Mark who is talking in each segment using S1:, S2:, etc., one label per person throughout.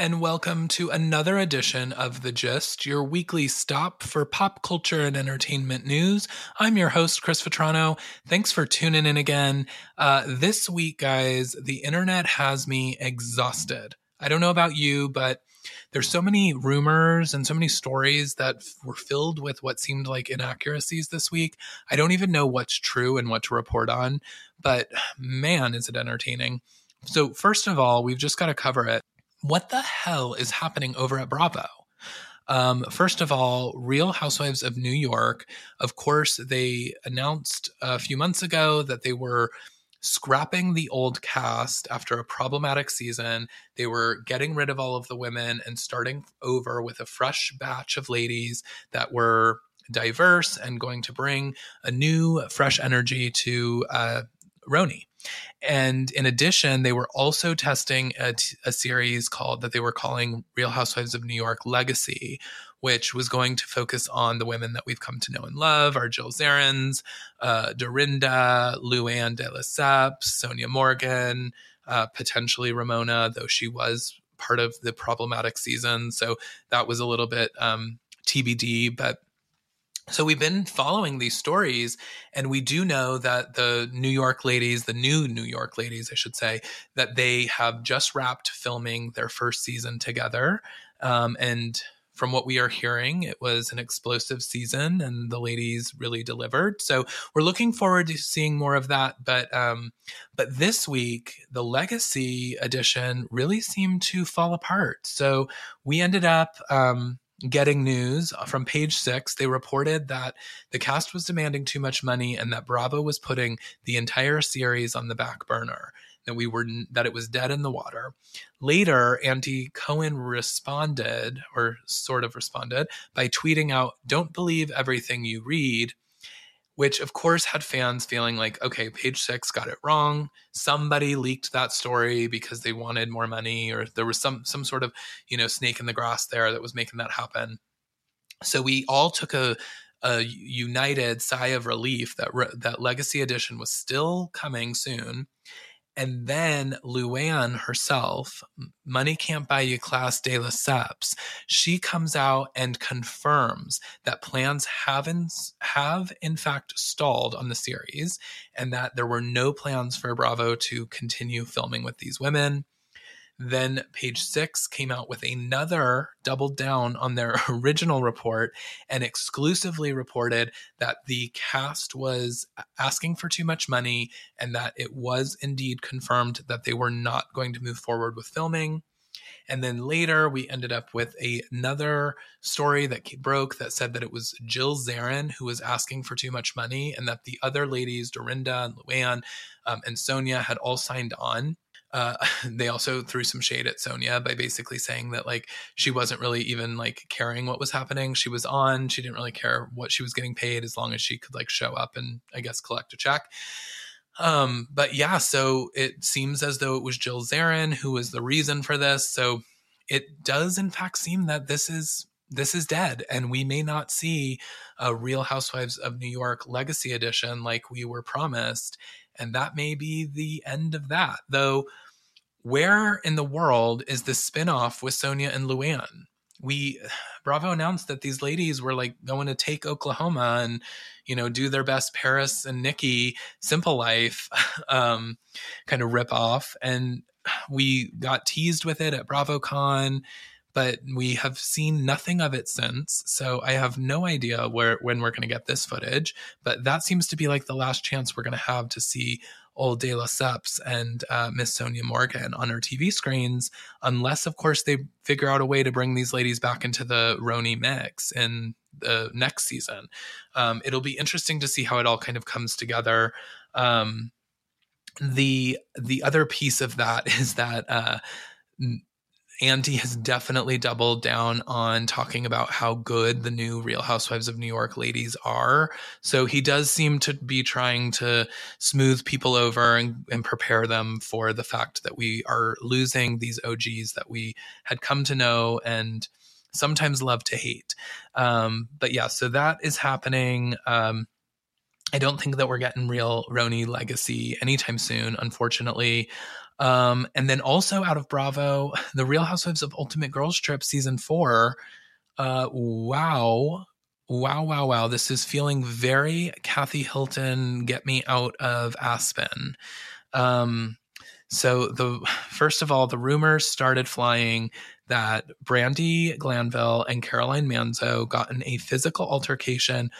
S1: And welcome to another edition of The Gist, your weekly stop for pop culture and entertainment news. I'm your host, Chris Vetrano. Thanks for tuning in again. Uh, this week, guys, the internet has me exhausted. I don't know about you, but there's so many rumors and so many stories that were filled with what seemed like inaccuracies this week. I don't even know what's true and what to report on, but man, is it entertaining. So, first of all, we've just got to cover it what the hell is happening over at Bravo? Um, first of all, Real Housewives of New York, of course, they announced a few months ago that they were scrapping the old cast after a problematic season. They were getting rid of all of the women and starting over with a fresh batch of ladies that were diverse and going to bring a new, fresh energy to uh, RHONY. And in addition, they were also testing a, t- a series called that they were calling Real Housewives of New York Legacy, which was going to focus on the women that we've come to know and love our Jill Zarins, uh, Dorinda, Luann de Lesseps, Sonja Morgan, uh, potentially Ramona, though she was part of the problematic season. So that was a little bit um, TBD, but so we've been following these stories, and we do know that the New York ladies, the new New York ladies, I should say, that they have just wrapped filming their first season together. Um, and from what we are hearing, it was an explosive season, and the ladies really delivered. So we're looking forward to seeing more of that. But um, but this week, the Legacy edition really seemed to fall apart. So we ended up. Um, getting news uh, from page six. They reported that the cast was demanding too much money and that Bravo was putting the entire series on the back burner. That we were that it was dead in the water. Later, Andy Cohen responded, or sort of responded, by tweeting out, "Don't believe everything you read." Which of course had fans feeling like, okay, page six got it wrong. Somebody leaked that story because they wanted more money, or there was some some sort of you know snake in the grass there that was making that happen. So we all took a a united sigh of relief that re- that Legacy Edition was still coming soon, and then Luann herself, Money Can't Buy You Class de Lesseps, she comes out and confirms that plans have in, have in fact stalled on the series and that there were no plans for Bravo to continue filming with these women. Then page six came out with another doubled down on their original report and exclusively reported that the cast was asking for too much money and that it was indeed confirmed that they were not going to move forward with filming. And then later, we ended up with a, another story that broke that said that it was Jill Zarin who was asking for too much money, and that the other ladies, Dorinda and Luann um, and Sonja, had all signed on uh, they also threw some shade at Sonja by basically saying that like she wasn't really even like caring what was happening. She was on, she didn't really care what she was getting paid as long as she could like show up and I guess collect a check. Um, but yeah, so it seems as though it was Jill Zarin who was the reason for this. So it does in fact seem that this is this is dead and we may not see a real housewives of new york legacy edition like we were promised and that may be the end of that. Though, where in the world is the spinoff with Sonja and Luann? We Bravo announced that these ladies were like going to take Oklahoma and you know do their best Paris and Nikki simple life um, kind of rip off, and we got teased with it at BravoCon but we have seen nothing of it since. So I have no idea where when we're going to get this footage. But that seems to be like the last chance we're going to have to see old De Lesseps and uh, Miss Sonja Morgan on our TV screens, unless of course they figure out a way to bring these ladies back into the RHONY mix in the next season. Um, it'll be interesting to see how it all kind of comes together. Um, the the other piece of that is that uh, Andy has definitely doubled down on talking about how good the new Real Housewives of New York ladies are. So he does seem to be trying to smooth people over and, and, prepare them for the fact that we are losing these OGs that we had come to know and sometimes love to hate. Um, but yeah, so that is happening. Um, I don't think that we're getting real RHONY legacy anytime soon, unfortunately. Um, and then also out of Bravo, The Real Housewives of Ultimate Girls Trip season four. Uh, wow. Wow, wow, wow. This is feeling very Kathy Hilton, get me out of Aspen. Um, so the first of all, the rumors started flying that Brandi Glanville and Caroline Manzo got in a physical altercation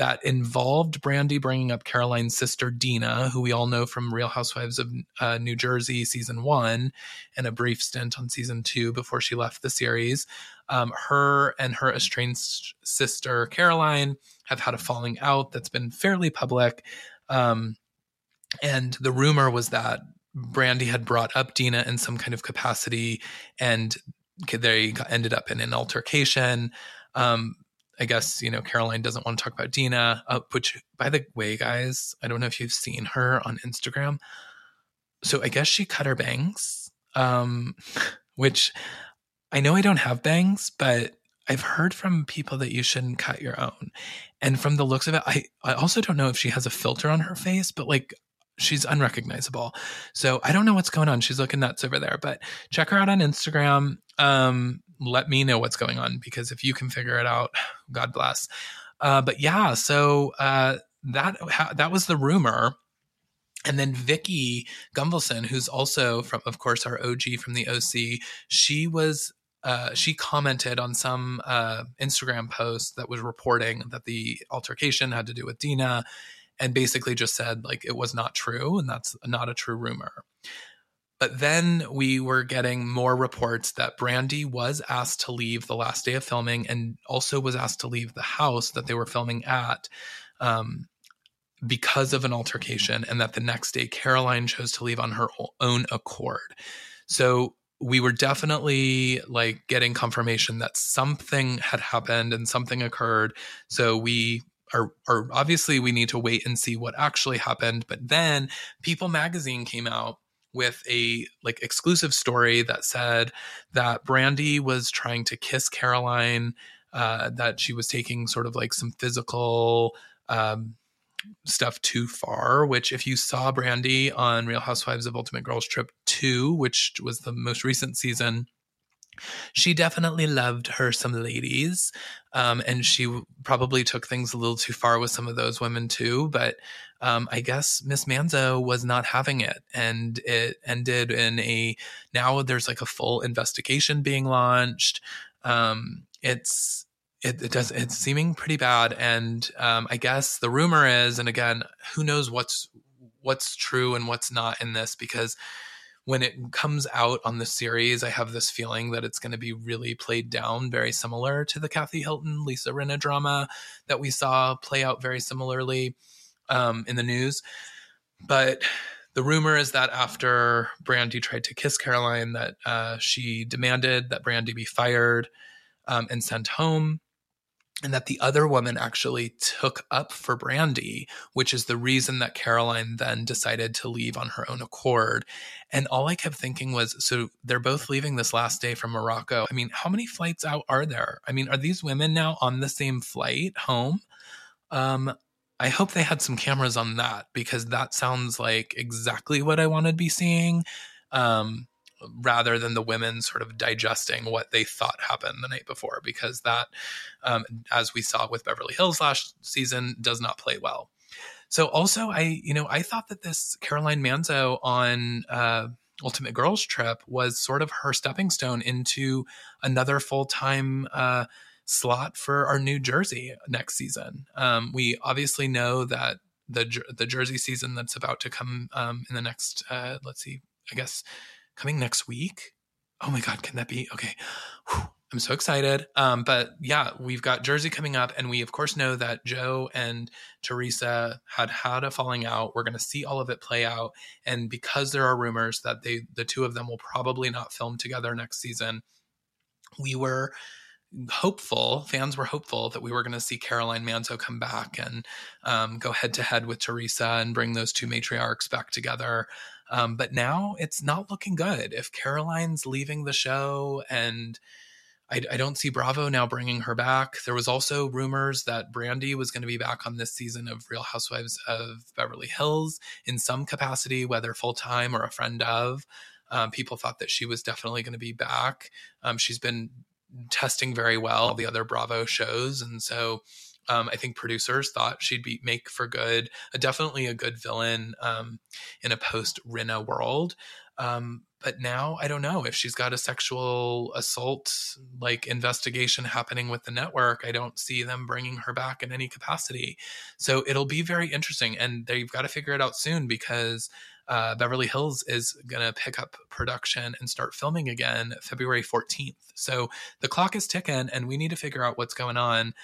S1: that involved Brandi bringing up Caroline's sister Dina, who we all know from Real Housewives of uh, New Jersey season one, and a brief stint on season two before she left the series. Um, her and her estranged sister Caroline have had a falling out that's been fairly public. Um, and the rumor was that Brandi had brought up Dina in some kind of capacity, and they ended up in an altercation. Um, I guess you know Caroline doesn't want to talk about Dina. Uh, which, by the way, guys, I don't know if you've seen her on Instagram. So I guess she cut her bangs, um, which I know I don't have bangs, but I've heard from people that you shouldn't cut your own. And from the looks of it, I, I also don't know if she has a filter on her face, but like she's unrecognizable. So I don't know what's going on. She's looking nuts over there, but check her out on Instagram. Um, let me know what's going on because if you can figure it out, God bless. Uh, but yeah, so uh, that that was the rumor. And then Vicki Gunvalson, who's also from, of course, our OG from the OC, she was uh, she commented on some uh, Instagram post that was reporting that the altercation had to do with Dina and basically just said like it was not true and that's not a true rumor. But then we were getting more reports that Brandi was asked to leave the last day of filming and also was asked to leave the house that they were filming at um, because of an altercation, and that the next day Caroline chose to leave on her own accord. So we were definitely like getting confirmation that something had happened and something occurred. So we are, are obviously we need to wait and see what actually happened. But then People Magazine came out with a like exclusive story that said that Brandi was trying to kiss Caroline, uh, that she was taking sort of like some physical um, stuff too far. Which, if you saw Brandi on Real Housewives of Ultimate Girls Trip 2, which was the most recent season, she definitely loved her some ladies um, and she probably took things a little too far with some of those women too but um, i guess miss manzo was not having it and it ended in a now there's like a full investigation being launched um, it's it, it, does it's seeming pretty bad and um, i guess the rumor is and again who knows what's what's true and what's not in this because when it comes out on the series, I have this feeling that it's going to be really played down very similar to the Kathy Hilton, Lisa Rinna drama that we saw play out very similarly um, in the news. But the rumor is that after Brandi tried to kiss Caroline, that uh, she demanded that Brandi be fired um, and sent home and that the other woman actually took up for Brandi, which is the reason that Caroline then decided to leave on her own accord. And all I kept thinking was so they're both leaving this last day from Morocco. I mean, how many flights out are there? I mean, are these women now on the same flight home? Um, I hope they had some cameras on that because that sounds like exactly what I want to be seeing. Um, rather than the women sort of digesting what they thought happened the night before, because that, um, as we saw with Beverly Hills last season, does not play well. So also, I you know I thought that this Caroline Manzo on uh, Ultimate Girls Trip was sort of her stepping stone into another full time. Uh, slot for our New Jersey next season. Um, we obviously know that the the Jersey season that's about to come um, in the next, uh, let's see, I guess coming next week. Oh my God, can that be? Okay. Whew. I'm so excited. Um, but yeah, we've got Jersey coming up, and we of course know that Joe and Teresa had had a falling out. We're going to see all of it play out, and because there are rumors that they, the two of them, will probably not film together next season, we were hopeful. Fans were hopeful that we were going to see Caroline Manzo come back and um, go head to head with Teresa and bring those two matriarchs back together. Um, but now it's not looking good. If Caroline's leaving the show and I, I, don't see Bravo now bringing her back. There was also rumors that Brandi was going to be back on this season of Real Housewives of Beverly Hills in some capacity, whether full time or a friend of. Um, people thought that she was definitely going to be back. Um, she's been testing very well the other Bravo shows, and so um, I think producers thought she'd be make for good, uh, definitely a good villain um, in a post Rinna world. Um, but now I don't know if she's got a sexual assault like investigation happening with the network. I don't see them bringing her back in any capacity. So it'll be very interesting, and they've got to figure it out soon because uh, Beverly Hills is going to pick up production and start filming again February 14th. So the clock is ticking, and we need to figure out what's going on.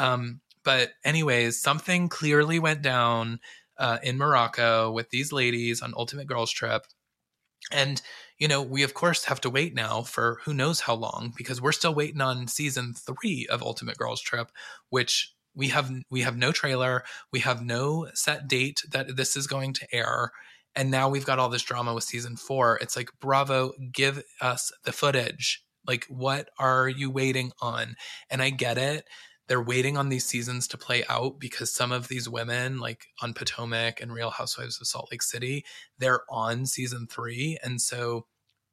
S1: Um, but, anyways, something clearly went down uh, in Morocco with these ladies on Ultimate Girls Trip. And, you know, we of course have to wait now for who knows how long because we're still waiting on season three of Ultimate Girls Trip, which we have we have no trailer, we have no set date that this is going to air. And now we've got all this drama with season four. It's like, bravo, give us the footage. Like, what are you waiting on? And I get it they're waiting on these seasons to play out because some of these women, like on Potomac and Real Housewives of Salt Lake City, they're on season three. And so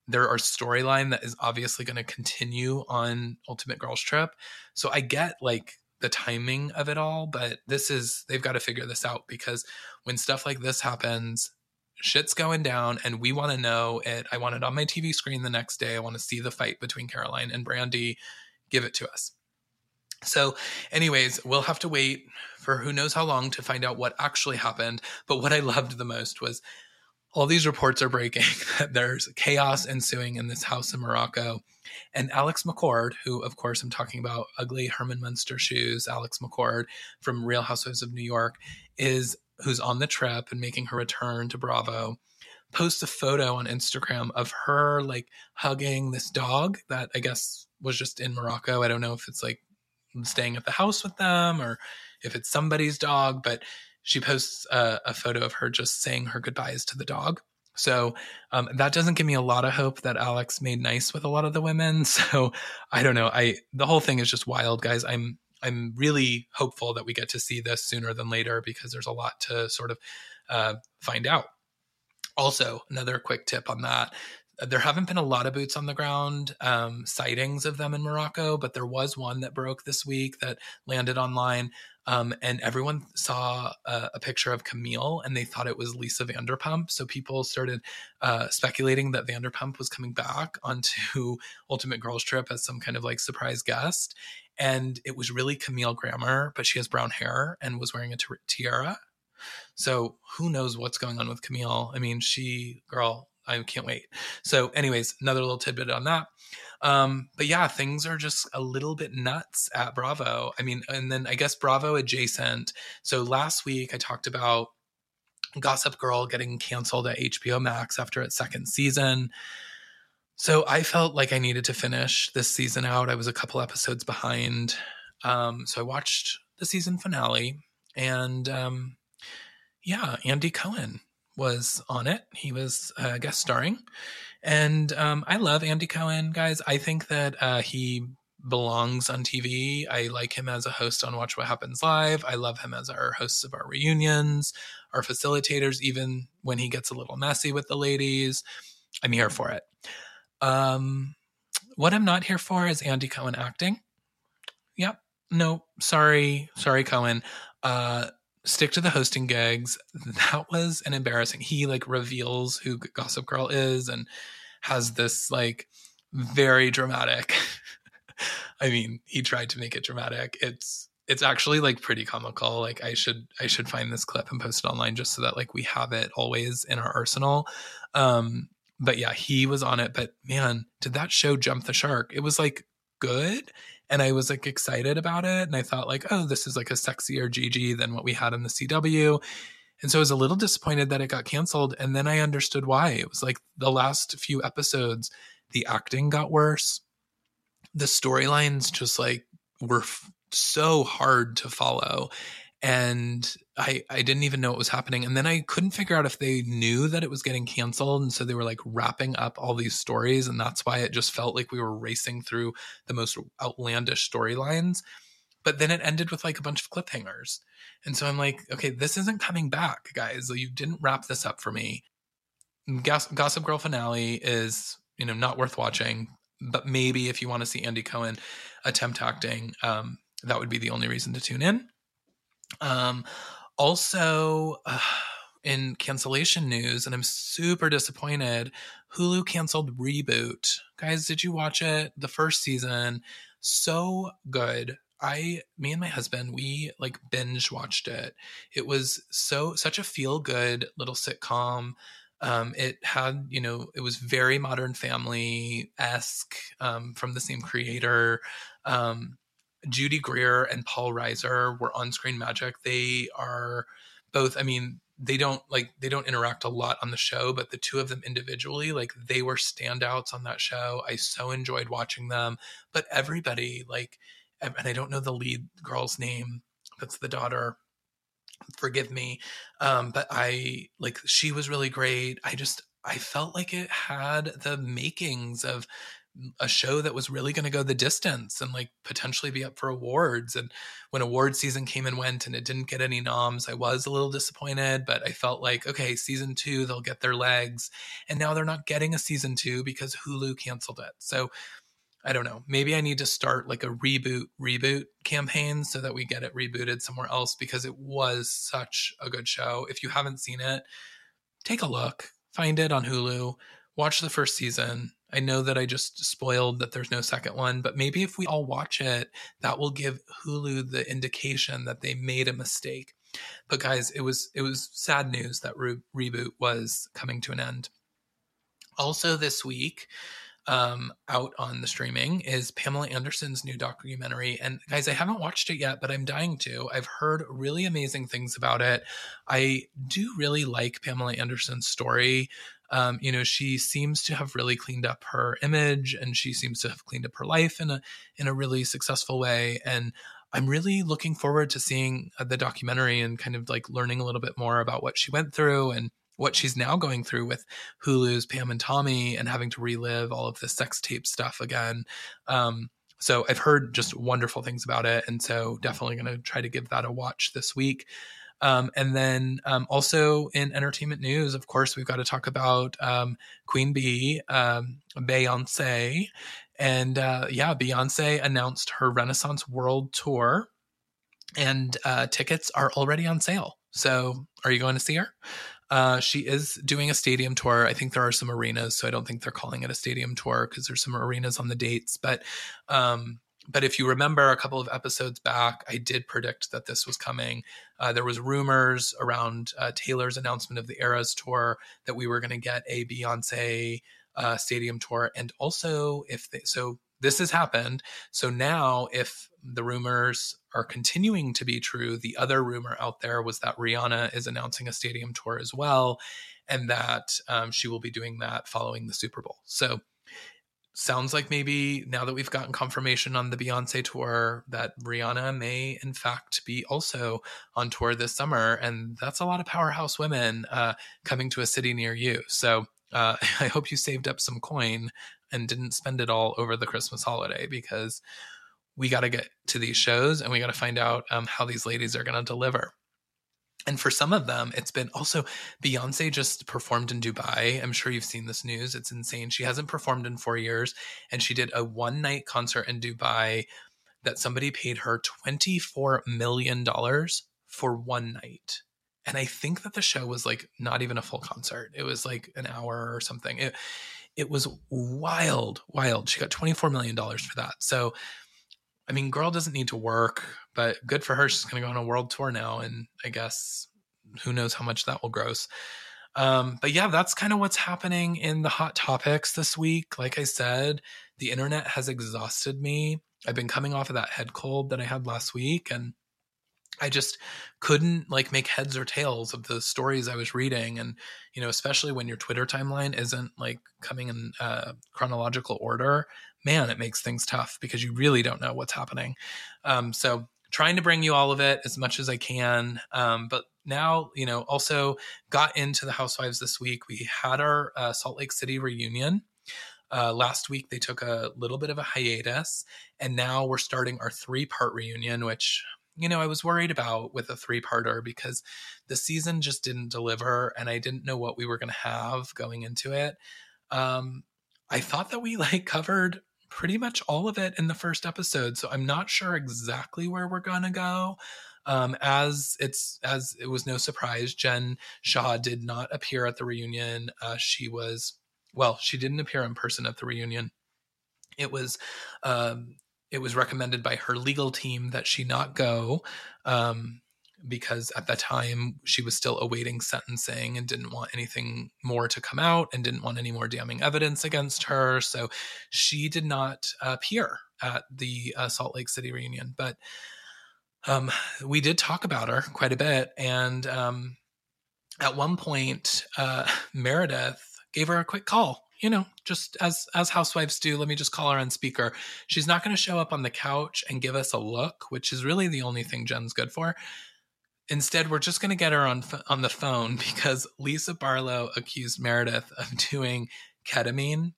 S1: there are storyline that is obviously going to continue on Ultimate Girls Trip. So I get like the timing of it all, but this is, they've got to figure this out because when stuff like this happens, shit's going down and we want to know it. I want it on my TV screen the next day. I want to see the fight between Caroline and Brandi. Give it to us. So, anyways, we'll have to wait for who knows how long to find out what actually happened. But what I loved the most was all these reports are breaking that there's chaos ensuing in this house in Morocco. And Alex McCord, who, of course, I'm talking about ugly Herman Munster shoes, Alex McCord from Real Housewives of New York, is who's on the trip and making her return to Bravo posts a photo on Instagram of her like hugging this dog that I guess was just in Morocco. I don't know if it's like staying at the house with them or if it's somebody's dog, but she posts a, a photo of her just saying her goodbyes to the dog. So um, that doesn't give me a lot of hope that Alex made nice with a lot of the women. So I don't know. I the whole thing is just wild, guys. I'm I'm really hopeful that we get to see this sooner than later because there's a lot to sort of uh, find out. Also, another quick tip on that there haven't been a lot of boots on the ground um, sightings of them in Morocco, but there was one that broke this week that landed online. Um, and everyone saw a, a, picture of Camille and they thought it was Lisa Vanderpump. So people started uh, speculating that Vanderpump was coming back onto Ultimate Girls Trip as some kind of like surprise guest. And it was really Camille Grammer, but she has brown hair and was wearing a tiara. So who knows what's going on with Camille? I mean, she, girl, I can't wait. So, anyways, another little tidbit on that. Um, but yeah, things are just a little bit nuts at Bravo. I mean, and then I guess Bravo adjacent. So last week I talked about Gossip Girl getting canceled at HBO Max after its second season. So I felt like I needed to finish this season out. I was a couple episodes behind. Um, so I watched the season finale and um, yeah, Andy Cohen was on it. He was uh, guest starring. And um, I love Andy Cohen, guys. I think that uh, he belongs on TV. I like him as a host on Watch What Happens Live. I love him as our hosts of our reunions, our facilitators, even when he gets a little messy with the ladies. I'm here for it. Um, what I'm not here for is Andy Cohen acting. Yep. No, sorry. Sorry, Cohen. Uh, stick to the hosting gigs. That was an embarrassing. He like reveals who Gossip Girl is and has this like very dramatic. I mean, he tried to make it dramatic. It's it's actually like pretty comical. Like I should I should find this clip and post it online just so that like we have it always in our arsenal. Um but yeah, he was on it, but man, did that show jump the shark? It was like good and I was like excited about it. And I thought like, oh, this is like a sexier Gigi than what we had in the CW. And so I was a little disappointed that it got canceled. And then I understood why. It was like the last few episodes, the acting got worse. The storylines just like were f- so hard to follow and I I didn't even know it was happening. And then I couldn't figure out if they knew that it was getting canceled, and so they were like wrapping up all these stories, and that's why it just felt like we were racing through the most outlandish storylines. But then it ended with like a bunch of cliffhangers, and so I'm like, okay, this isn't coming back, guys. You didn't wrap this up for me. Gossip Girl finale is you know not worth watching, but maybe if you want to see Andy Cohen attempt acting, um, that would be the only reason to tune in. Um, also, uh, in cancellation news, and I'm super disappointed. Hulu canceled Reboot. Guys, did you watch it? The first season, so good. I, me and my husband, we like binge watched it. It was so such a feel good little sitcom. Um, it had, you know, it was very Modern Family esque um, from the same creator. Um, Judy Greer and Paul Reiser were on screen magic. They are both, I mean, they don't like they don't interact a lot on the show, but the two of them individually, like they were standouts on that show. I so enjoyed watching them. But everybody, like, and I don't know the lead girl's name, that's the daughter. Forgive me. Um, but I like she was really great. I just I felt like it had the makings of a show that was really going to go the distance and like potentially be up for awards. And when award season came and went and it didn't get any noms, I was a little disappointed, but I felt like, okay, season two, they'll get their legs. And now they're not getting a season two because Hulu canceled it. So I don't know. Maybe I need to start like a reboot, reboot campaign so that we get it rebooted somewhere else because it was such a good show. If you haven't seen it, take a look, find it on Hulu, watch the first season I know that I just spoiled that there's no second one, but maybe if we all watch it, that will give Hulu the indication that they made a mistake. But guys, it was it was sad news that re- reboot was coming to an end. Also this week, um, out on the streaming is Pamela Anderson's new documentary. And guys, I haven't watched it yet, but I'm dying to. I've heard really amazing things about it. I do really like Pamela Anderson's story um, you know, she seems to have really cleaned up her image and she seems to have cleaned up her life in a in a really successful way. And I'm really looking forward to seeing uh, the documentary and kind of like learning a little bit more about what she went through and what she's now going through with Hulu's Pam and Tommy and having to relive all of the sex tape stuff again. Um, so I've heard just wonderful things about it, and so definitely going to try to give that a watch this week. Um, and then um, also in entertainment news, of course, we've got to talk about um, Queen Bee, um, Beyonce. And uh, yeah, Beyonce announced her Renaissance World Tour, and uh, tickets are already on sale. So, are you going to see her? Uh, she is doing a stadium tour. I think there are some arenas, so I don't think they're calling it a stadium tour because there's some arenas on the dates. But um, but if you remember a couple of episodes back, I did predict that this was coming. Uh, there was rumors around uh, Taylor's announcement of the Eras tour that we were going to get a Beyonce uh, stadium tour, and also if they, so, this has happened. So now, if the rumors are continuing to be true, the other rumor out there was that Rihanna is announcing a stadium tour as well, and that um, she will be doing that following the Super Bowl. So sounds like maybe now that we've gotten confirmation on the Beyonce tour that Rihanna may in fact be also on tour this summer, and that's a lot of powerhouse women uh, coming to a city near you. So uh, I hope you saved up some coin and didn't spend it all over the Christmas holiday because we got to get to these shows and we got to find out um, how these ladies are going to deliver. And for some of them, it's been also Beyonce just performed in Dubai. I'm sure you've seen this news. It's insane. She hasn't performed in four years, and she did a one night concert in Dubai that somebody paid her $24 million for one night. And I think that the show was like not even a full concert. It was like an hour or something. It, it was wild, wild. She got $24 million for that. So I mean, girl doesn't need to work, but good for her. She's going to go on a world tour now, and I guess who knows how much that will gross. Um, but yeah, that's kind of what's happening in the hot topics this week. Like I said, the internet has exhausted me. I've been coming off of that head cold that I had last week, and I just couldn't like make heads or tails of the stories I was reading. And, you know, especially when your Twitter timeline isn't like coming in uh, chronological order, man, it makes things tough because you really don't know what's happening. Um, so trying to bring you all of it as much as I can. Um, but now, you know, also got into the Housewives this week. We had our uh, Salt Lake City reunion. Uh, last week they took a little bit of a hiatus, and now we're starting our three part reunion, which you know, I was worried about with a three parter because the season just didn't deliver and I didn't know what we were going to have going into it. Um, I thought that we like covered pretty much all of it in the first episode. So I'm not sure exactly where we're going to go. Um, as it's as it was no surprise, Jen Shaw did not appear at the reunion. Uh, she was well, she didn't appear in person at the reunion. It was um, it was recommended by her legal team that she not go um, because at that time she was still awaiting sentencing and didn't want anything more to come out and didn't want any more damning evidence against her. So she did not appear at the uh, Salt Lake City reunion. But um, we did talk about her quite a bit. And um, at one point, uh, Meredith gave her a quick call you know, just as as housewives do, let me just call her on speaker. She's not going to show up on the couch and give us a look, which is really the only thing Jen's good for. Instead, we're just going to get her on on the phone because Lisa Barlow accused Meredith of doing ketamine.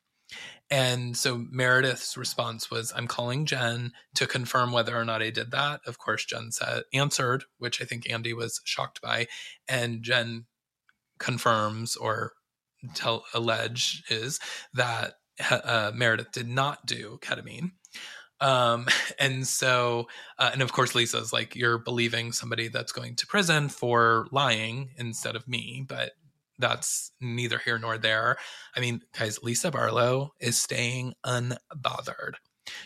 S1: And so Meredith's response was, I'm calling Jen to confirm whether or not I did that. Of course, Jen said answered, which I think Andy was shocked by. And Jen confirms or tell allege is that uh, Meredith did not do ketamine. Um, and so, uh, and of course, Lisa's like, you're believing somebody that's going to prison for lying instead of me, but that's neither here nor there. I mean, guys, Lisa Barlow is staying unbothered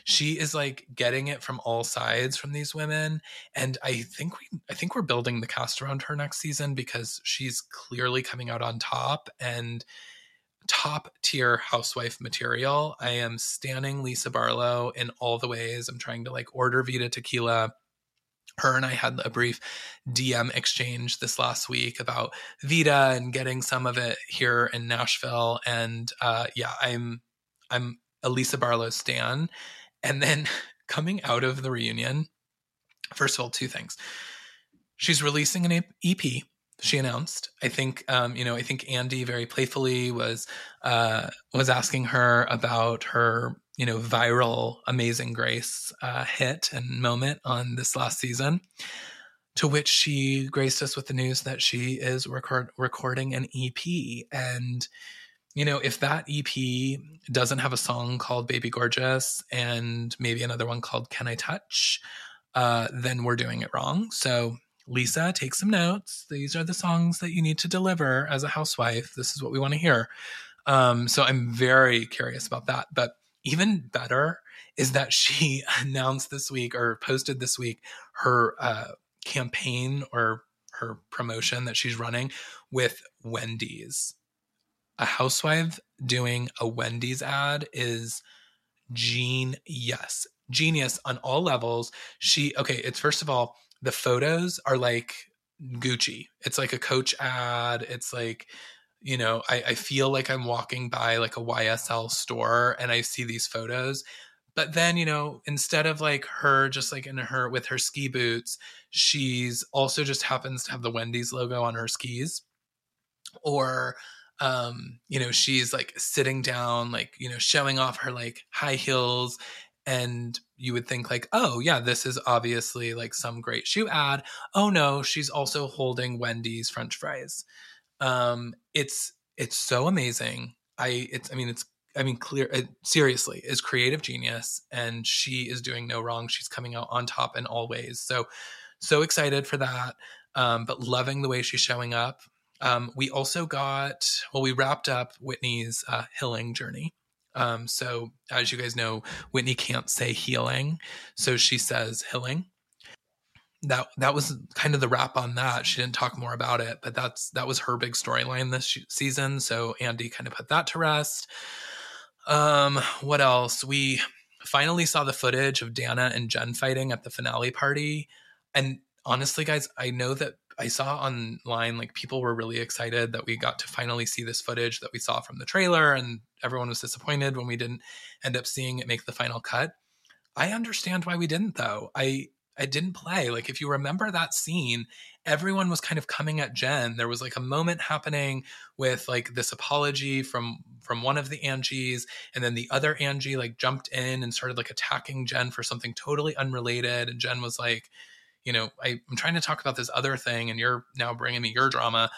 S1: she is like getting it from all sides from these women and i think we i think we're building the cast around her next season because she's clearly coming out on top and top tier housewife material i am standing lisa barlow in all the ways i'm trying to like order Vida tequila her and I had a brief DM exchange this last week about Vida and getting some of it here in Nashville. And uh, yeah, I'm I'm a Lisa Barlow Stan. And then coming out of the reunion, first of all, two things. She's releasing an EP. She announced. I think, um, you know, I think Andy very playfully was uh, was asking her about her, you know, viral "Amazing Grace" uh, hit and moment on this last season. To which she graced us with the news that she is record- recording an EP, and you know, if that EP doesn't have a song called Baby Gorgeous and maybe another one called Can I Touch, uh, then we're doing it wrong. So, Lisa, take some notes. These are the songs that you need to deliver as a housewife. This is what we want to hear. Um, so, I'm very curious about that. But even better is that she announced this week or posted this week her uh, campaign or her promotion that she's running with Wendy's a housewife doing a Wendy's ad is genius. Genius on all levels. She okay, it's first of all, the photos are like Gucci. It's like a coach ad. It's like, you know, I, I feel like I'm walking by like a YSL store and I see these photos. But then, you know, instead of like her just like in her with her ski boots, she's also just happens to have the Wendy's logo on her skis. Or um you know she's like sitting down like you know showing off her like high heels and you would think like oh yeah this is obviously like some great shoe ad. Oh no she's also holding wendy's french fries. Um it's it's so amazing. I it's i mean it's i mean clear it, seriously is creative genius and she is doing no wrong. She's coming out on top in all ways. So so excited for that um but loving the way she's showing up. Um, we also got, well, we wrapped up Whitney's uh, healing journey. Um, so, as you guys know, Whitney can't say healing, so she says healing. That that was kind of the wrap on that. She didn't talk more about it, but that's that was her big storyline this season. So Andy kind of put that to rest. Um, what else? We finally saw the footage of Dana and Jen fighting at the finale party, and honestly, guys, I know that I saw online like people were really excited that we got to finally see this footage that we saw from the trailer and everyone was disappointed when we didn't end up seeing it make the final cut. I understand why we didn't though. I I didn't play. Like if you remember that scene, everyone was kind of coming at Jen. There was like a moment happening with like this apology from from one of the Angies and then the other Angie like jumped in and started like attacking Jen for something totally unrelated and Jen was like you know, I, I'm trying to talk about this other thing and you're now bringing me your drama.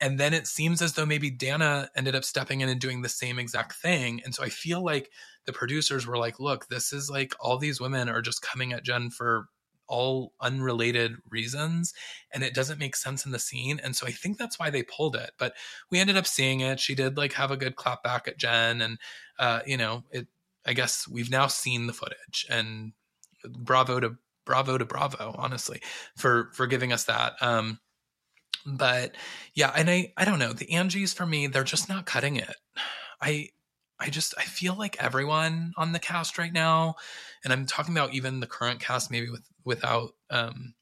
S1: And then it seems as though maybe Dana ended up stepping in and doing the same exact thing. And so I feel like the producers were like, look, this is like all these women are just coming at Jen for all unrelated reasons and it doesn't make sense in the scene and so i think that's why they pulled it but we ended up seeing it she did like have a good clap back at jen and uh you know it i guess we've now seen the footage and bravo to bravo to bravo honestly for for giving us that um but yeah and i i don't know the angies for me they're just not cutting it i I just I feel like everyone on the cast right now, and I'm talking about even the current cast, maybe with without um,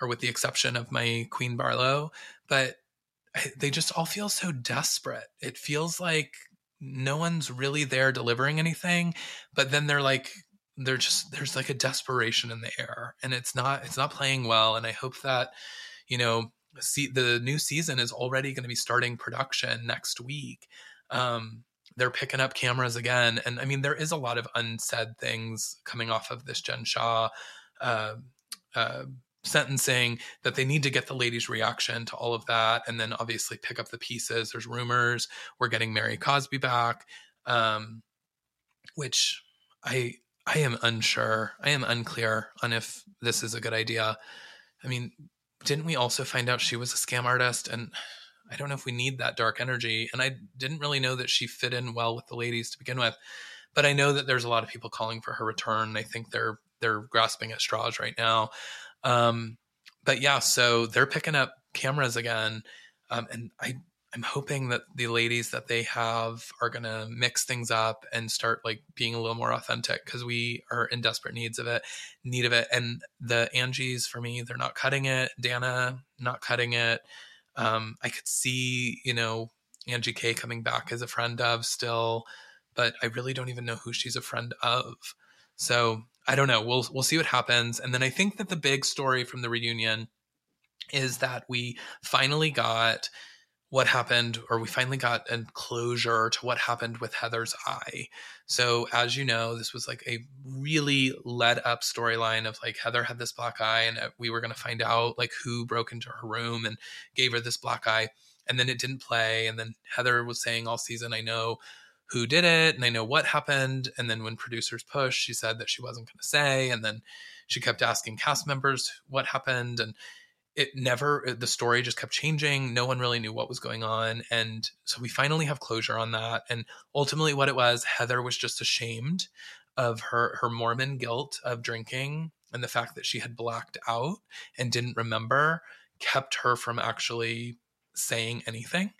S1: or with the exception of my Queen Barlow, but I, they just all feel so desperate. It feels like no one's really there delivering anything, but then they're like they're just there's like a desperation in the air, and it's not it's not playing well. And I hope that you know see the new season is already going to be starting production next week. Um, they're picking up cameras again. And I mean, there is a lot of unsaid things coming off of this Jen shaw uh, uh, sentencing that they need to get the ladies' reaction to all of that. And then obviously pick up the pieces. There's rumors we're getting Mary Cosby back, um, which I. I am unsure. I am unclear on if this is a good idea. I mean, didn't we also find out she was a scam artist? And I don't know if we need that dark energy. And I didn't really know that she fit in well with the ladies to begin with. But I know that there's a lot of people calling for her return. I think they're they're grasping at straws right now. Um, but yeah, so they're picking up cameras again, um, and I I'm hoping that the ladies that they have are gonna mix things up and start like being a little more authentic because we are in desperate needs of it, need of it. And the Angies for me, they're not cutting it. Dana not cutting it. Um, I could see, you know, Angie K coming back as a friend of still, but I really don't even know who she's a friend of. So I don't know. We'll we'll see what happens. And then I think that the big story from the reunion is that we finally got what happened, or we finally got a closure to what happened with Heather's eye. So, as you know, this was like a really led up storyline of like Heather had this black eye, and uh, we were going to find out like who broke into her room and gave her this black eye. And then it didn't play. And then Heather was saying all season, I know who did it and I know what happened. And then when producers pushed, she said that she wasn't going to say. And then she kept asking cast members what happened. And it never the story just kept changing. No one really knew what was going on. And so we finally have closure on that. And ultimately what it was heather was just ashamed of her her mormon guilt of drinking and the fact that she had blacked out and didn't remember kept her from actually saying anything.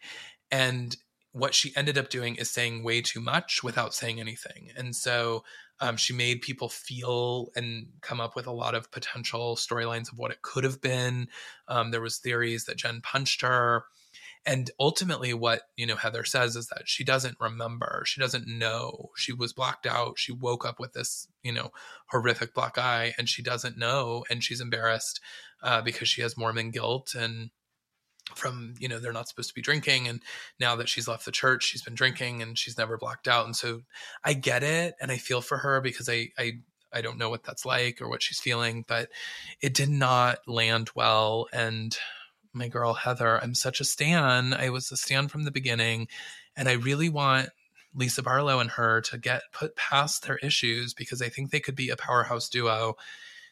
S1: And what she ended up doing is saying way too much without saying anything. And so um, she made people feel and come up with a lot of potential storylines of what it could have been. Um, there was theories that Jen punched her, and ultimately, what you know Heather says is that she doesn't remember. She doesn't know. She was blacked out. She woke up with this you know horrific black eye, and she doesn't know, and she's embarrassed uh, because she has Mormon guilt and from you know they're not supposed to be drinking and now that she's left the church she's been drinking and she's never blacked out and so i get it and i feel for her because i i i don't know what that's like or what she's feeling but it did not land well and my girl heather i'm such a stan. I was a stan from the beginning and i really want lisa barlow and her to get put past their issues because i think they could be a powerhouse duo.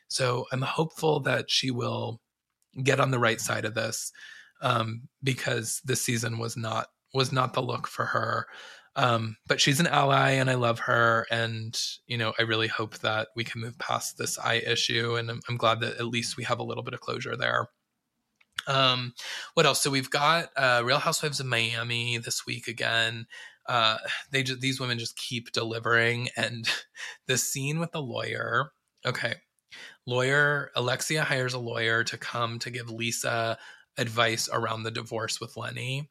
S1: So i'm hopeful that she will get on the right side of this um, because this season was not was not the look for her. Um, but she's an ally and I love her. And, you know, I really hope that we can move past this eye issue. And I'm, I'm glad that at least we have a little bit of closure there. Um, what else? So we've got uh, Real Housewives of Miami this week again. Uh, they just, these women just keep delivering. And the scene with the lawyer, okay, lawyer, Alexia hires a lawyer to come to give Lisa advice around the divorce with Lenny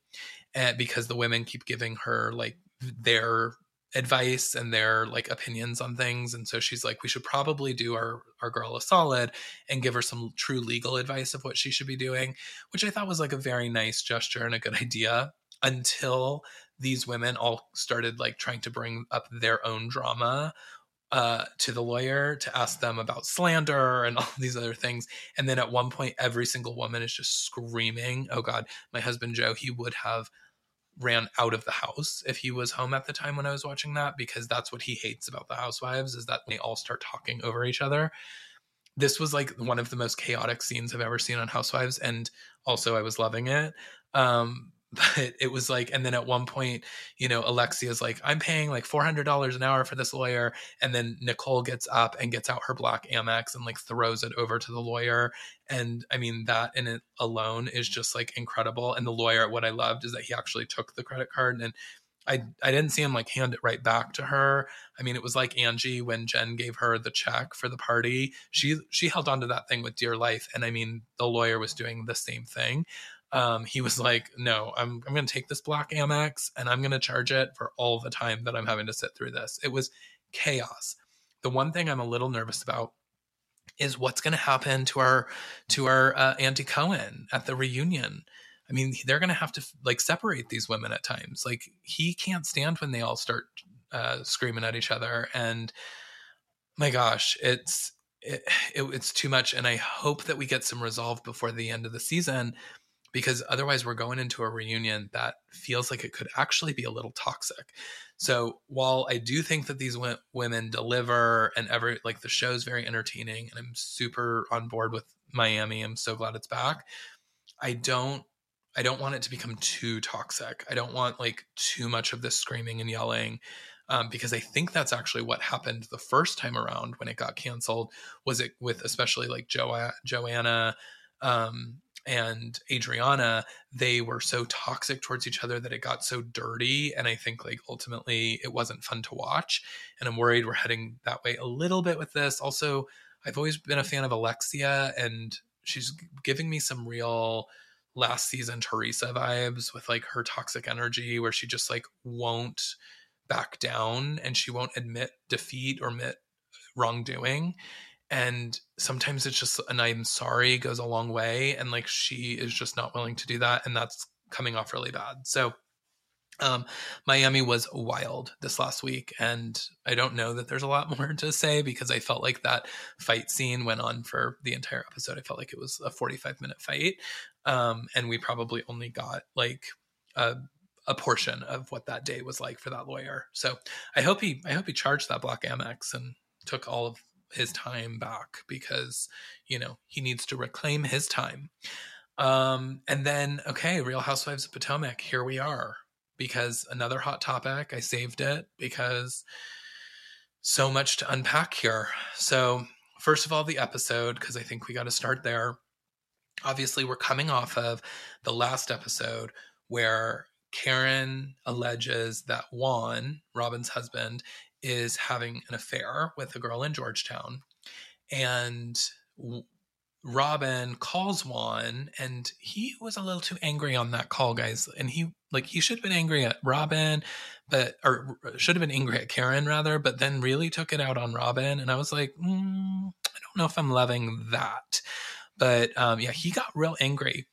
S1: and because the women keep giving her like their advice and their like opinions on things. And so she's like we should probably do our our girl a solid and give her some true legal advice of what she should be doing which i thought was like a very nice gesture and a good idea until these women all started like trying to bring up their own drama uh, to the lawyer to ask them about slander and all these other things. And then at one point, every single woman is just screaming, Oh God, my husband Joe, he would have ran out of the house if he was home at the time when I was watching that because that's what he hates about the housewives is that they all start talking over each other. This was like one of the most chaotic scenes I've ever seen on Housewives and also I was loving it. Um, but it was like and then at one point you know alexia's like i'm paying like $400 an hour for this lawyer and then nicole gets up and gets out her black amex and like throws it over to the lawyer and i mean that in it alone is just like incredible and the lawyer what i loved is that he actually took the credit card and I, I didn't see him like hand it right back to her. I mean, it was like Angie when Jen gave her the check for the party. She she held on to that thing with dear life, and I mean, the lawyer was doing the same thing um, he was like, "No, I'm I'm going to take this black Amex and I'm going to charge it for all the time that I'm having to sit through this." It was chaos. The one thing I'm a little nervous about is what's going to happen to our to our uh, Andy Cohen at the reunion. I mean, they're going to have to like separate these women at times. Like he can't stand when they all start uh, screaming at each other, and my gosh, it's it, it, it's too much. And I hope that we get some resolve before the end of the season because otherwise we're going into a reunion that feels like it could actually be a little toxic. So while I do think that these women deliver and every like the show's very entertaining and I'm super on board with Miami, I'm so glad it's back. I don't I don't want it to become too toxic. I don't want like too much of this screaming and yelling. Um, because I think that's actually what happened the first time around when it got canceled. Was it with especially like jo- Joanna um, and Adriana, they were so toxic towards each other that it got so dirty. And I think like ultimately it wasn't fun to watch. And I'm worried we're heading that way a little bit with this. Also, I've always been a fan of Alexia and she's giving me some real last season Teresa vibes with like her toxic energy where she just like won't back down and she won't admit defeat or admit wrongdoing and sometimes it's just an i'm sorry goes a long way and like she is just not willing to do that and that's coming off really bad so um, Miami was wild this last week, and I don't know that there's a lot more to say because I felt like that fight scene went on for the entire episode. I felt like it was a 45 minute fight, um, and we probably only got like a, a portion of what that day was like for that lawyer. So I hope he, I hope he charged that Black Amex and took all of his time back because you know he needs to reclaim his time. Um and then okay real housewives of potomac here we are. Because another hot topic i saved it because so much to unpack here. So first of all the episode because i think we got to start there. Obviously we're coming off of the last episode where Karen alleges that Juan, Robin's husband, is having an affair with a girl in Georgetown. And Robin calls Juan, and he was a little too angry on that call, guys. And he like he should have been angry at Robin, but or should have been angry at Karen rather, but then really took it out on Robin. And I was like, mm, I don't know if I'm loving that. But um, yeah, he got real angry.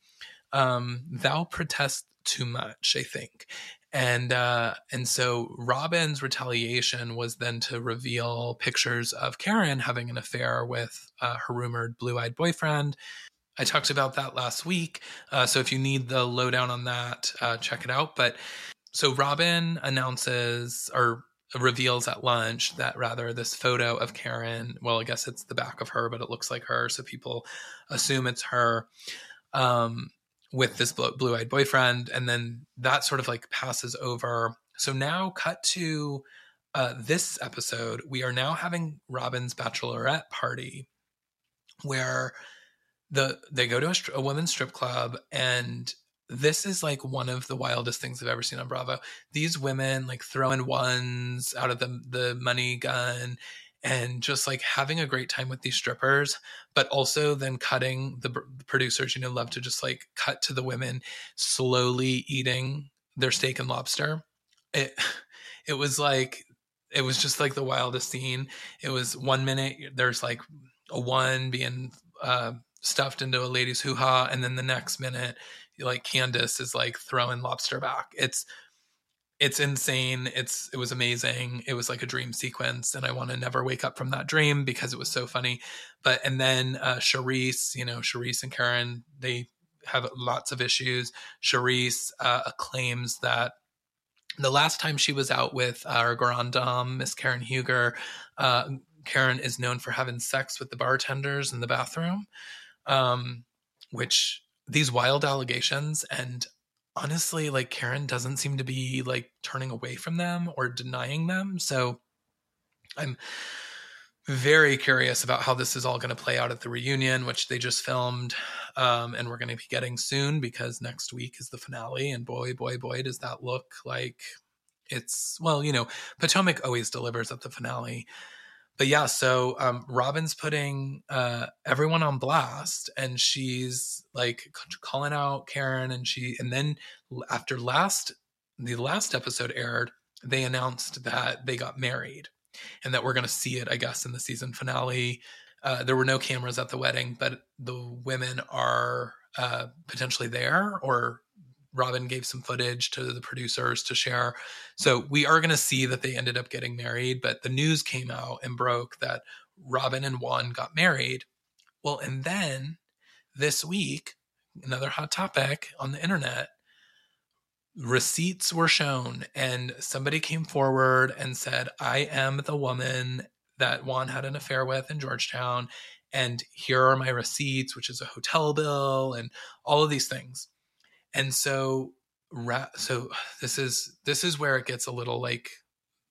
S1: Um, thou protest too much, I think and uh, and so Robin's retaliation was then to reveal pictures of Karen having an affair with uh, her rumored blue-eyed boyfriend. I talked about that last week, uh, so if you need the lowdown on that, uh, check it out. But so Robin announces or reveals at lunch that rather this photo of Karen, well, I guess it's the back of her, but it looks like her, so people assume it's her. Um, with this blue eyed boyfriend. And then that sort of like passes over. So now, cut to uh, this episode, we are now having Robin's bachelorette party where the they go to a, a women's strip club and this is like one of the wildest things I've ever seen on Bravo. These women like throwing ones out of the the money gun and just like having a great time with these strippers but also then cutting the, the, producers you know love to just like cut to the women slowly eating their steak and lobster. It it was like it was just like the wildest scene. It was one minute there's like a one being uh, stuffed into a lady's hoo-ha and then the next minute like candace is like throwing lobster back. It's it's insane. It's it was amazing. It was like a dream sequence, and I want to never wake up from that dream because it was so funny. But and then uh, you know, Charrisse and Karen, they have lots of issues. Charrisse uh, claims that the last time she was out with our grand dame, Miss Karen Huger, uh, Karen is known for having sex with the bartenders in the bathroom, um, which these wild allegations and honestly like Karen doesn't seem to be like turning away from them or denying them. So I'm very curious about how this is all going to play out at the reunion, which they just filmed, um, and we're going to be getting soon because next week is the finale. And boy, boy, boy, does that look like it's well, you know, Potomac always delivers at the finale but yeah, so um, Robin's putting uh, everyone on blast, and she's like calling out Karen, and she, and then after last the last episode aired, they announced that they got married, and that we're going to see it, I guess, in the season finale. Uh, there were no cameras at the wedding, but the women are uh, potentially there, or Robin gave some footage to the producers to share. So we are going to see that they ended up getting married, but the news came out and broke that Robin and Juan got married. Well, and then this week, another hot topic on the internet, receipts were shown and somebody came forward and said, I am the woman that Juan had an affair with in Georgetown. And here are my receipts, which is a hotel bill and all of these things and so so this is this is where it gets a little like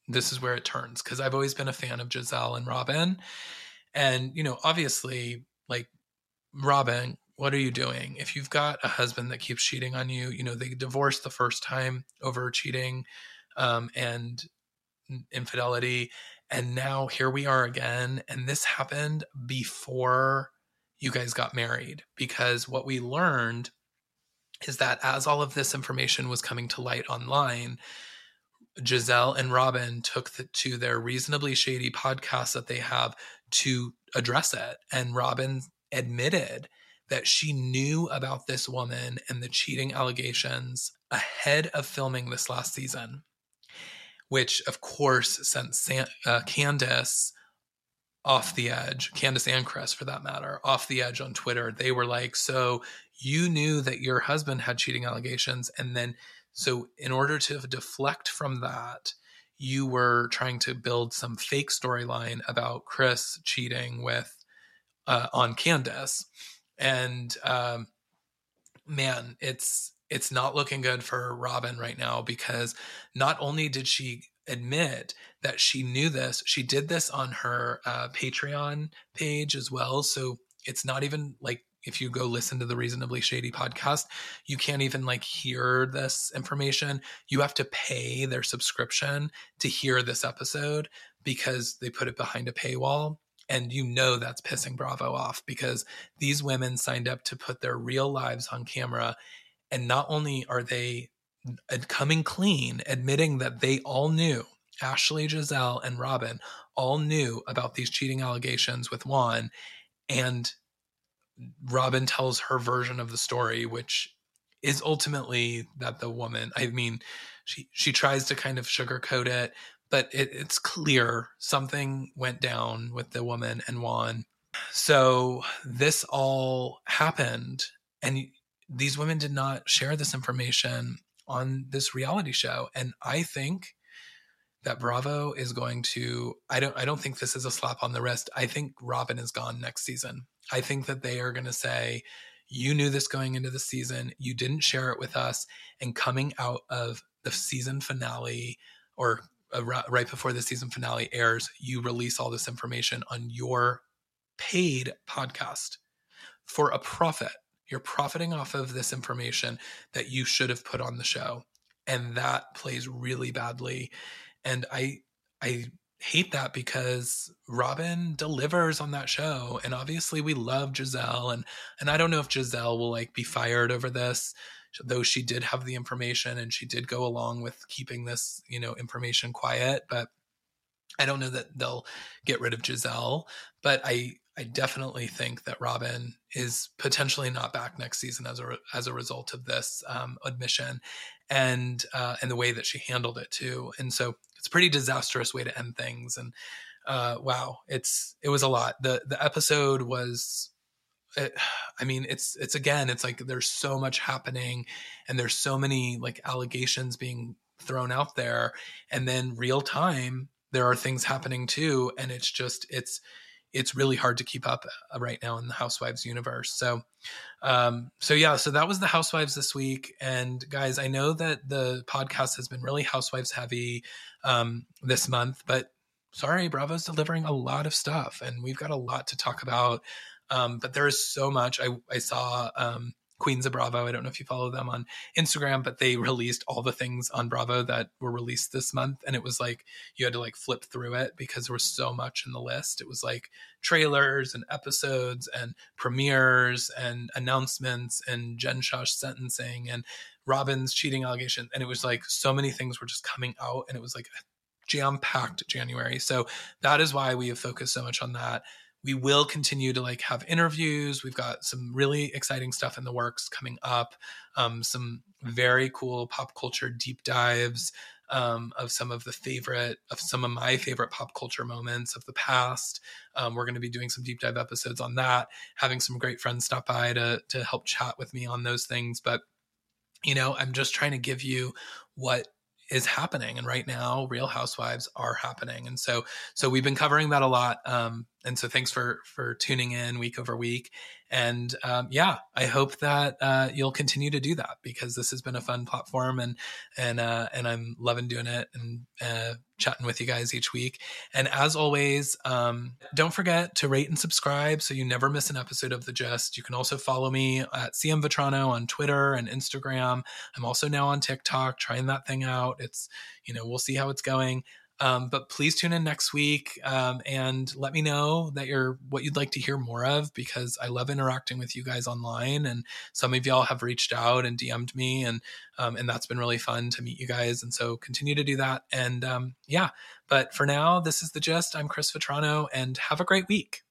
S1: this is where it turns because I've always been a fan of Gizelle and Robin, and you know obviously like Robin, what are you doing? If you've got a husband that keeps cheating on you, you know they divorced the first time over cheating um, and infidelity, and now here we are again, and this happened before you guys got married because what we learned is that as all of this information was coming to light online, Gizelle and Robin took the, to their reasonably shady podcast that they have to address it. And Robin admitted that she knew about this woman and the cheating allegations ahead of filming this last season, which of course sent San- uh, Candace off the edge, Candace and Chris for that matter, off the edge on Twitter. They were like, So you knew that your husband had cheating allegations. And then, so in order to deflect from that, you were trying to build some fake storyline about Chris cheating with uh, on Candace. And um, man, it's it's not looking good for Robin right now because not only did she admit that she knew this. She did this on her uh, Patreon page as well. So it's not even like if you go listen to the Reasonably Shady podcast, you can't even like hear this information. You have to pay their subscription to hear this episode because they put it behind a paywall. And you know that's pissing Bravo off because these women signed up to put their real lives on camera. And not only are they coming clean, admitting that they all knew, Ashley, Gizelle, and Robin all knew about these cheating allegations with Juan. And Robin tells her version of the story, which is ultimately that the woman, I mean, she, she tries to kind of sugarcoat it, but it, it's clear something went down with the woman and Juan. So this all happened, and these women did not share this information on this reality show. And I think that Bravo is going to I don't I don't think this is a slap on the wrist. I think Robin is gone next season. I think that they are going to say you knew this going into the season, you didn't share it with us and coming out of the season finale or uh, right before the season finale airs, you release all this information on your paid podcast for a profit. You're profiting off of this information that you should have put on the show. And that plays really badly. And I I hate that because Robin delivers on that show. And obviously we love Gizelle. and and I don't know if Gizelle will like be fired over this though she did have the information and she did go along with keeping this, you know, information quiet, but I don't know that they'll get rid of Gizelle, but I I definitely think that Robin is potentially not back next season as a as a result of this um, admission, and uh, and the way that she handled it too. And so it's a pretty disastrous way to end things. And uh, wow, it's it was a lot. the The episode was. It, I mean, it's it's again, it's like there's so much happening, and there's so many like allegations being thrown out there, and then real time there are things happening too, and it's just it's it's really hard to keep up uh, right now in the housewives universe. So um so yeah so that was the housewives this week. And guys i know that the podcast has been really housewives heavy um this month but sorry bravo's delivering a lot of stuff and we've got a lot to talk about. Um but there is so much. I i saw um Queens of Bravo. I don't know if you follow them on Instagram, but they released all the things on Bravo that were released this month. And it was like you had to like flip through it because there was so much in the list. It was like trailers and episodes and premieres and announcements and Jen Shah's sentencing and Robin's cheating allegation. And it was like so many things were just coming out and it was like jam packed January. So that is why we have focused so much on that we will continue to like have interviews. We've got some really exciting stuff in the works coming up um, some very cool pop culture deep dives um, of some of the favorite of some of my favorite pop culture moments of the past. Um, we're going to be doing some deep dive episodes on that having some great friends stop by to to help chat with me on those things. But you know i'm just trying to give you what is happening and right now real housewives are happening. And so so we've been covering that a lot um and so thanks for for tuning in week over week. And um, yeah i hope that uh, you'll continue to do that because this has been a fun platform and and uh, and i'm loving doing it and uh, chatting with you guys each week. And as always um, don't forget to rate and subscribe so you never miss an episode of the gist. You can also follow me at cm vetrano on twitter and instagram. I'm also now on tiktok trying that thing out. It's you know we'll see how it's going um, but please tune in next week um, and let me know that you're what you'd like to hear more of because I love interacting with you guys online. And some of y'all have reached out and DM'd me, and um, and that's been really fun to meet you guys. And so continue to do that. And um, yeah, but for now, this is the gist. I'm Chris Vetrano, and have a great week.